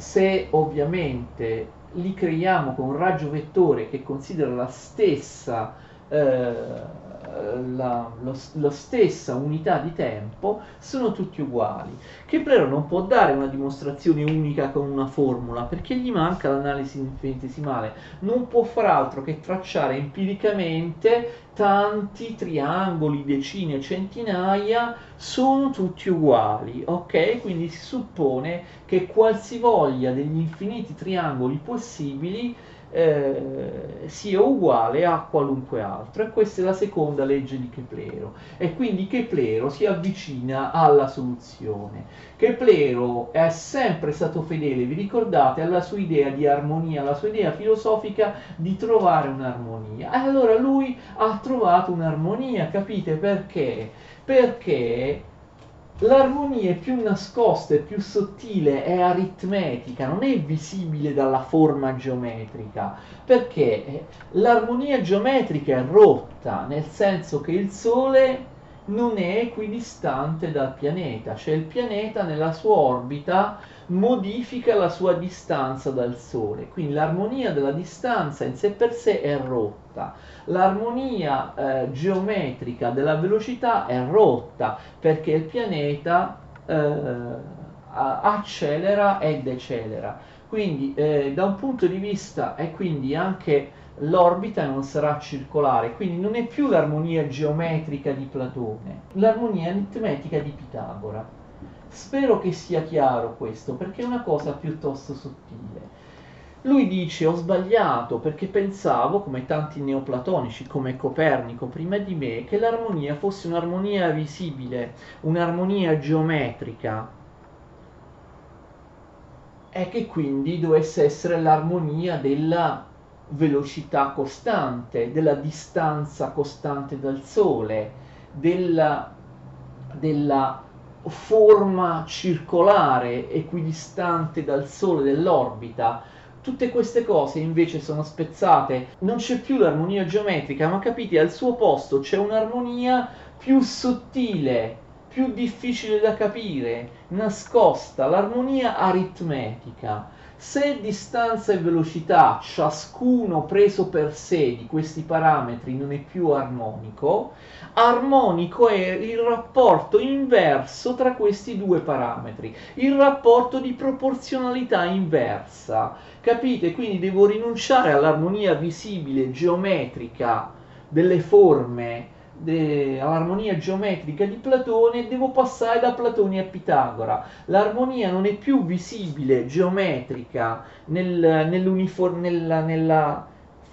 se ovviamente li creiamo con un raggio vettore che considera la stessa eh, la, lo, la, stessa unità di tempo sono tutti uguali. Kepler non può dare una dimostrazione unica con una formula perché gli manca l'analisi infinitesimale, non può far altro che tracciare empiricamente tanti triangoli, decine, centinaia, sono tutti uguali, ok? Quindi si suppone che qualsivoglia degli infiniti triangoli possibili eh, sia uguale a qualunque altro. E questa è la seconda legge di Keplero. E quindi Keplero si avvicina alla soluzione. Keplero è sempre stato fedele vi ricordate alla sua idea di armonia alla sua idea filosofica di trovare un'armonia. E allora lui ha trovato un'armonia capite perché? Perché L'armonia è più nascosta, è più sottile, è aritmetica, non è visibile dalla forma geometrica, perché? Eh, l'armonia geometrica è rotta, nel senso che il Sole non è equidistante dal pianeta, cioè il pianeta nella sua orbita modifica la sua distanza dal Sole, quindi l'armonia della distanza in sé per sé è rotta, l'armonia eh, geometrica della velocità è rotta perché il pianeta eh, accelera e decelera. Quindi eh, da un punto di vista e quindi anche l'orbita non sarà circolare, quindi non è più l'armonia geometrica di Platone, l'armonia aritmetica di Pitagora. Spero che sia chiaro questo, perché è una cosa piuttosto sottile. Lui dice ho sbagliato perché pensavo, come tanti neoplatonici, come Copernico prima di me, che l'armonia fosse un'armonia visibile, un'armonia geometrica, e che quindi dovesse essere l'armonia della velocità costante, della distanza costante dal Sole, della, della forma circolare equidistante dal Sole dell'orbita. Tutte queste cose invece sono spezzate, non c'è più l'armonia geometrica, ma capite, al suo posto c'è un'armonia più sottile, più difficile da capire, nascosta, l'armonia aritmetica se distanza e velocità, ciascuno preso per sé di questi parametri, non è più armonico, armonico è il rapporto inverso tra questi due parametri, il rapporto di proporzionalità inversa. Capite? Quindi devo rinunciare all'armonia visibile, geometrica delle forme all'armonia geometrica di Platone, devo passare da Platone a Pitagora. L'armonia non è più visibile, geometrica, nel, nella, nella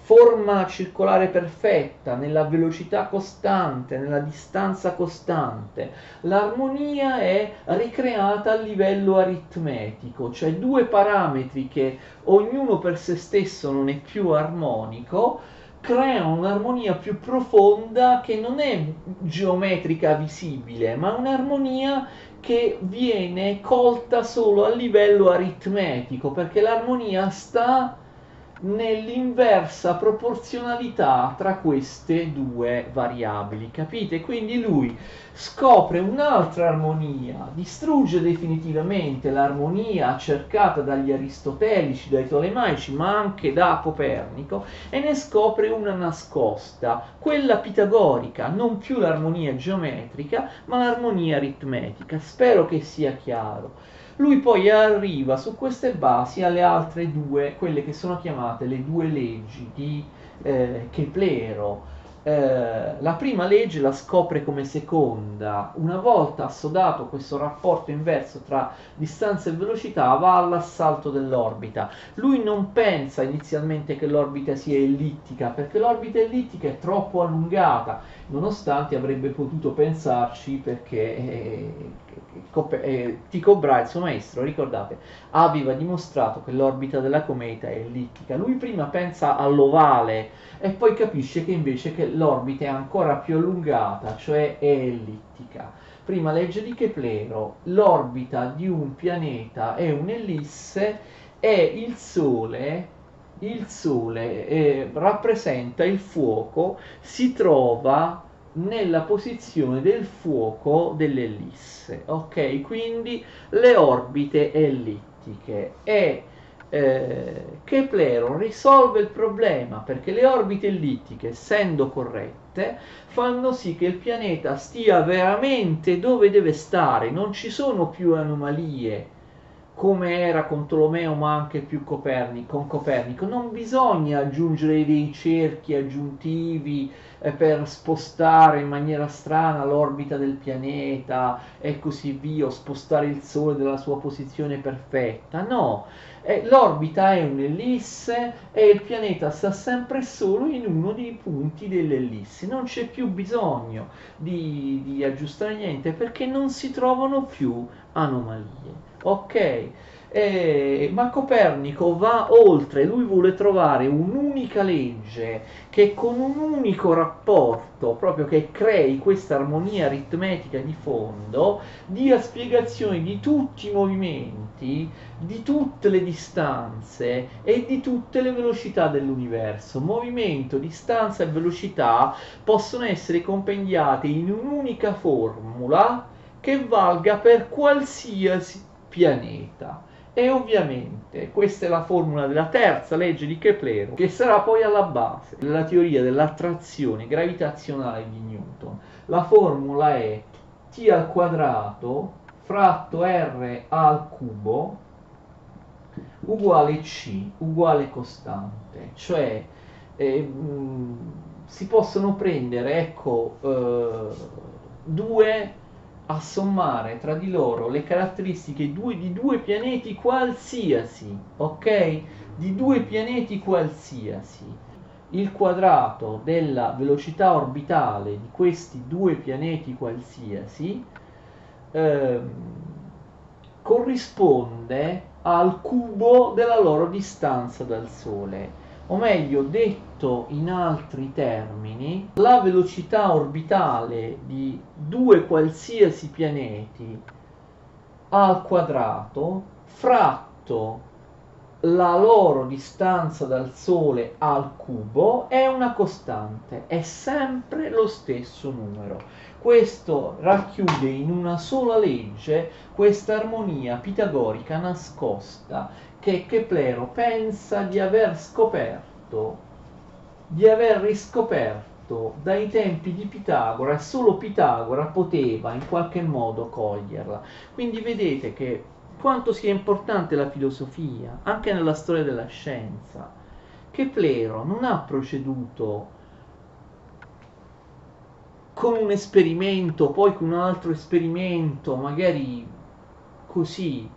forma circolare perfetta, nella velocità costante, nella distanza costante. L'armonia è ricreata a livello aritmetico, cioè due parametri che ognuno per se stesso non è più armonico, creano un'armonia più profonda che non è geometrica visibile, ma un'armonia che viene colta solo a livello aritmetico, perché l'armonia sta nell'inversa proporzionalità tra queste due variabili, capite? Quindi lui scopre un'altra armonia, distrugge definitivamente l'armonia cercata dagli aristotelici, dai tolemaici, ma anche da Copernico, e ne scopre una nascosta, quella pitagorica, non più l'armonia geometrica, ma l'armonia aritmetica. Spero che sia chiaro. Lui poi arriva su queste basi alle altre due, quelle che sono chiamate le due leggi di eh, Keplero, eh, la prima legge la scopre come seconda. Una volta assodato questo rapporto inverso tra distanza e velocità, va all'assalto dell'orbita. Lui non pensa inizialmente che l'orbita sia ellittica, perché l'orbita ellittica è troppo allungata, nonostante avrebbe potuto pensarci perché eh, eh, Tycho Brahe, il suo maestro, ricordate, aveva dimostrato che l'orbita della cometa è ellittica. Lui prima pensa all'ovale e poi capisce che invece che l'orbita è ancora più allungata, cioè è ellittica. Prima legge di Keplero, l'orbita di un pianeta è un'ellisse e il Sole, il Sole eh, rappresenta il fuoco, si trova nella posizione del fuoco dell'ellisse, ok? Quindi le orbite ellittiche e eh, Keplero risolve il problema perché le orbite ellittiche, essendo corrette, fanno sì che il pianeta stia veramente dove deve stare, non ci sono più anomalie come era con Tolomeo ma anche più Copernico, con Copernico. Non bisogna aggiungere dei cerchi aggiuntivi eh, per spostare in maniera strana l'orbita del pianeta e così via, o spostare il Sole dalla sua posizione perfetta. No, eh, l'orbita è un'ellisse e il pianeta sta sempre solo in uno dei punti dell'ellisse. Non c'è più bisogno di, di aggiustare niente perché non si trovano più anomalie. Ok? Eh, ma Copernico va oltre, lui vuole trovare un'unica legge che con un unico rapporto, proprio che crei questa armonia aritmetica di fondo, dia spiegazioni di tutti i movimenti, di tutte le distanze e di tutte le velocità dell'universo. Movimento, distanza e velocità possono essere compendiate in un'unica formula che valga per qualsiasi pianeta. E ovviamente questa è la formula della terza legge di Keplero, che sarà poi alla base della teoria dell'attrazione gravitazionale di Newton. La formula è t al quadrato fratto r al cubo uguale c uguale costante, cioè eh, mh, si possono prendere ecco, eh, due a sommare tra di loro le caratteristiche due, di due pianeti qualsiasi, ok? Di due pianeti qualsiasi. Il quadrato della velocità orbitale di questi due pianeti qualsiasi eh, corrisponde al cubo della loro distanza dal Sole o meglio detto in altri termini, la velocità orbitale di due qualsiasi pianeti al quadrato fratto la loro distanza dal Sole al cubo è una costante, è sempre lo stesso numero. Questo racchiude in una sola legge questa armonia pitagorica nascosta che Keplero pensa di aver scoperto, di aver riscoperto dai tempi di Pitagora e solo Pitagora poteva in qualche modo coglierla. Quindi vedete che quanto sia importante la filosofia, anche nella storia della scienza. Keplero non ha proceduto con un esperimento, poi con un altro esperimento, magari così,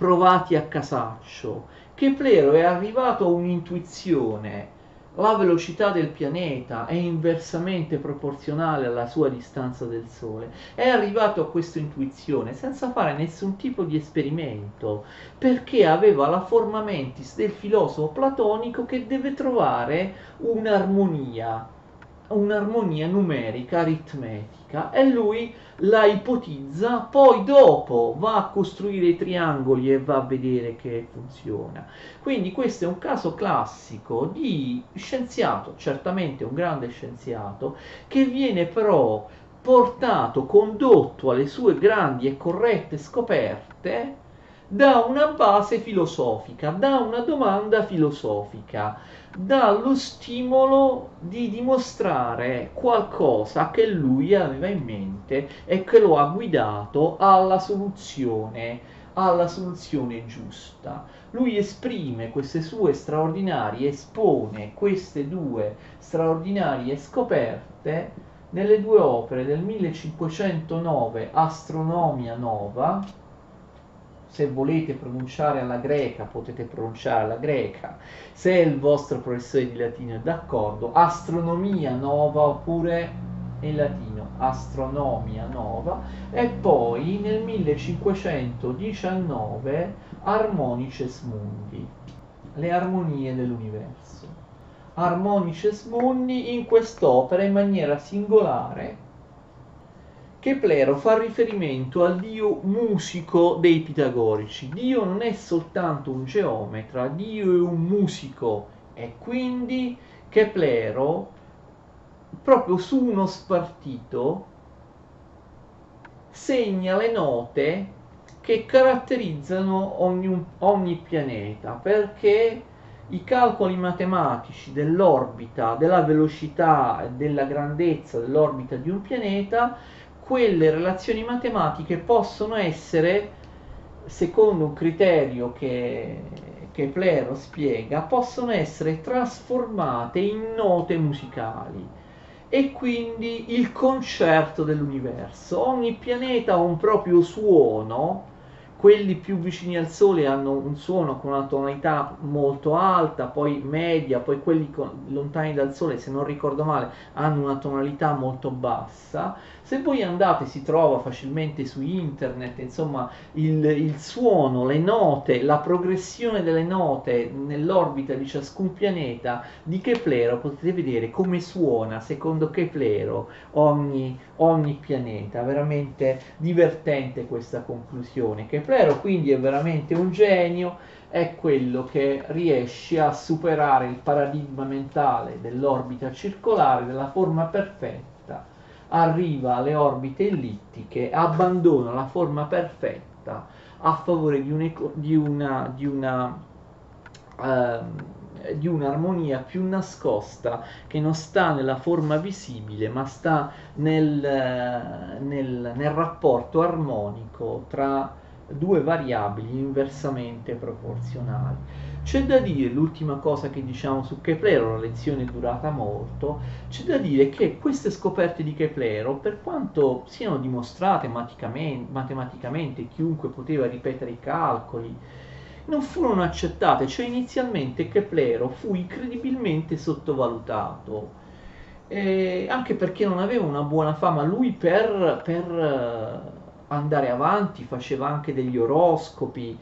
provati a casaccio. Keplero è arrivato a un'intuizione. La velocità del pianeta è inversamente proporzionale alla sua distanza del Sole. È arrivato a questa intuizione senza fare nessun tipo di esperimento, perché aveva la forma mentis del filosofo platonico che deve trovare un'armonia un'armonia numerica, aritmetica, e lui la ipotizza, poi dopo va a costruire i triangoli e va a vedere che funziona. Quindi questo è un caso classico di scienziato, certamente un grande scienziato, che viene però portato, condotto alle sue grandi e corrette scoperte da una base filosofica, da una domanda filosofica dallo stimolo di dimostrare qualcosa che lui aveva in mente e che lo ha guidato alla soluzione, alla soluzione giusta. Lui esprime queste sue straordinarie, espone queste due straordinarie scoperte nelle due opere del 1509 Astronomia Nova se volete pronunciare alla greca potete pronunciare alla greca, se il vostro professore di latino è d'accordo, astronomia nova oppure in latino astronomia nova e poi nel 1519 Harmonices Mundi, le armonie dell'universo. Harmonices Mundi in quest'opera in maniera singolare Keplero fa riferimento al dio musico dei pitagorici. Dio non è soltanto un geometra, Dio è un musico e quindi Keplero, proprio su uno spartito, segna le note che caratterizzano ogni, ogni pianeta perché i calcoli matematici dell'orbita, della velocità e della grandezza dell'orbita di un pianeta quelle relazioni matematiche possono essere, secondo un criterio che, che Plero spiega, possono essere trasformate in note musicali e quindi il concerto dell'universo. Ogni pianeta ha un proprio suono quelli più vicini al Sole hanno un suono con una tonalità molto alta, poi media, poi quelli con, lontani dal Sole, se non ricordo male, hanno una tonalità molto bassa. Se voi andate, si trova facilmente su internet, insomma, il, il suono, le note, la progressione delle note nell'orbita di ciascun pianeta di Keplero, potete vedere come suona, secondo Keplero, ogni, ogni pianeta. Veramente divertente questa conclusione. Keplero quindi è veramente un genio, è quello che riesce a superare il paradigma mentale dell'orbita circolare, della forma perfetta, arriva alle orbite ellittiche, abbandona la forma perfetta a favore di, un, di una, di una uh, di un'armonia più nascosta che non sta nella forma visibile ma sta nel, nel, nel rapporto armonico tra due variabili inversamente proporzionali. C'è da dire, l'ultima cosa che diciamo su Keplero, la lezione è durata molto, c'è da dire che queste scoperte di Keplero, per quanto siano dimostrate matematicamente, matematicamente chiunque poteva ripetere i calcoli, non furono accettate, cioè inizialmente Keplero fu incredibilmente sottovalutato, eh, anche perché non aveva una buona fama lui per, per andare avanti, faceva anche degli oroscopi.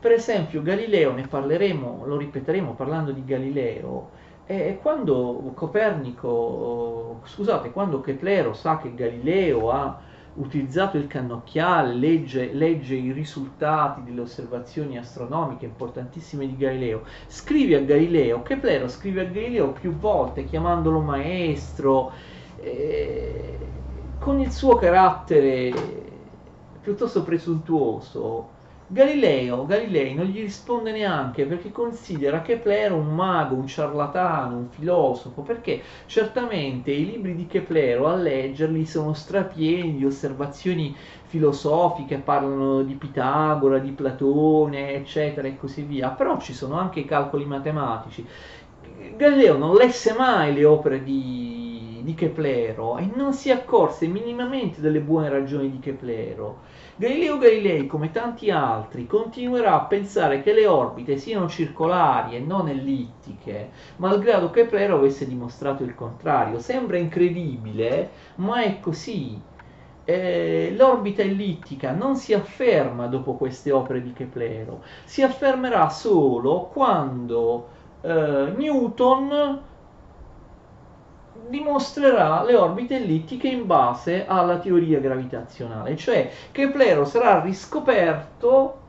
Per esempio Galileo, ne parleremo, lo ripeteremo parlando di Galileo, e quando Copernico, scusate, quando Keplero sa che Galileo ha utilizzato il cannocchiale, legge, legge, i risultati delle osservazioni astronomiche importantissime di Galileo, scrive a Galileo, Keplero scrive a Galileo più volte chiamandolo maestro, eh, con il suo carattere piuttosto presuntuoso, Galileo, Galilei non gli risponde neanche perché considera Keplero un mago, un ciarlatano, un filosofo, perché certamente i libri di Keplero a leggerli sono strapieni di osservazioni filosofiche, parlano di Pitagora, di Platone, eccetera e così via, però ci sono anche calcoli matematici. Galileo non lesse mai le opere di, di Keplero e non si accorse minimamente delle buone ragioni di Keplero Galileo Galilei, come tanti altri, continuerà a pensare che le orbite siano circolari e non ellittiche, malgrado Keplero avesse dimostrato il contrario. Sembra incredibile, ma è così. Eh, l'orbita ellittica non si afferma dopo queste opere di Keplero, si affermerà solo quando eh, Newton dimostrerà le orbite ellittiche in base alla teoria gravitazionale, cioè Keplero sarà riscoperto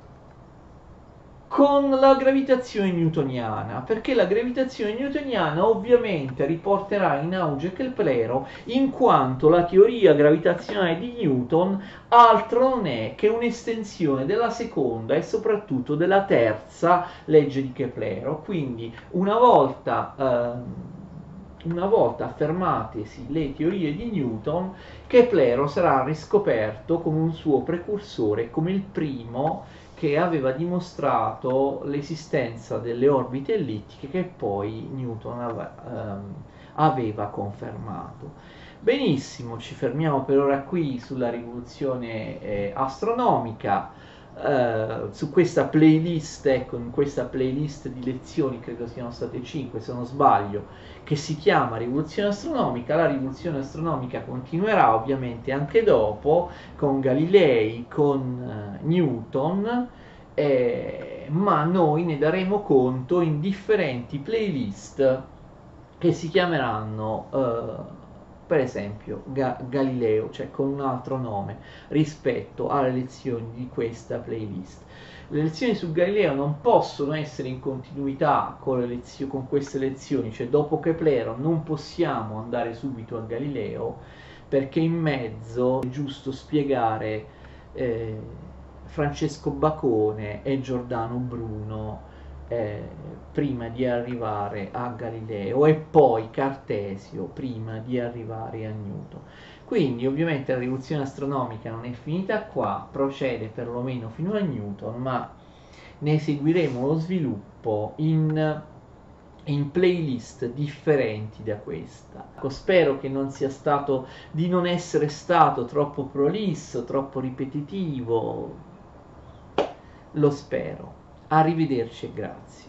con la gravitazione newtoniana, perché la gravitazione newtoniana ovviamente riporterà in auge Keplero in quanto la teoria gravitazionale di Newton altro non è che un'estensione della seconda e soprattutto della terza legge di Keplero. Quindi una volta eh, una volta affermatesi le teorie di Newton, Keplero sarà riscoperto come un suo precursore, come il primo che aveva dimostrato l'esistenza delle orbite ellittiche che poi Newton aveva, ehm, aveva confermato. Benissimo, ci fermiamo per ora qui sulla rivoluzione eh, astronomica. Uh, su questa playlist, ecco, in questa playlist di lezioni, credo siano state 5 se non sbaglio, che si chiama Rivoluzione Astronomica. La rivoluzione astronomica continuerà ovviamente anche dopo con Galilei, con uh, Newton, eh, ma noi ne daremo conto in differenti playlist che si chiameranno uh, per esempio Ga- Galileo, cioè con un altro nome, rispetto alle lezioni di questa playlist. Le lezioni su Galileo non possono essere in continuità con, lezio- con queste lezioni, cioè dopo Keplero non possiamo andare subito a Galileo perché in mezzo è giusto spiegare eh, Francesco Bacone e Giordano Bruno eh, prima di arrivare a Galileo e poi Cartesio prima di arrivare a Newton. Quindi ovviamente la rivoluzione astronomica non è finita qua, procede perlomeno fino a Newton, ma ne seguiremo lo sviluppo in, in playlist differenti da questa. Ecco, spero che non sia stato, di non essere stato troppo prolisso, troppo ripetitivo, lo spero. Arrivederci e grazie.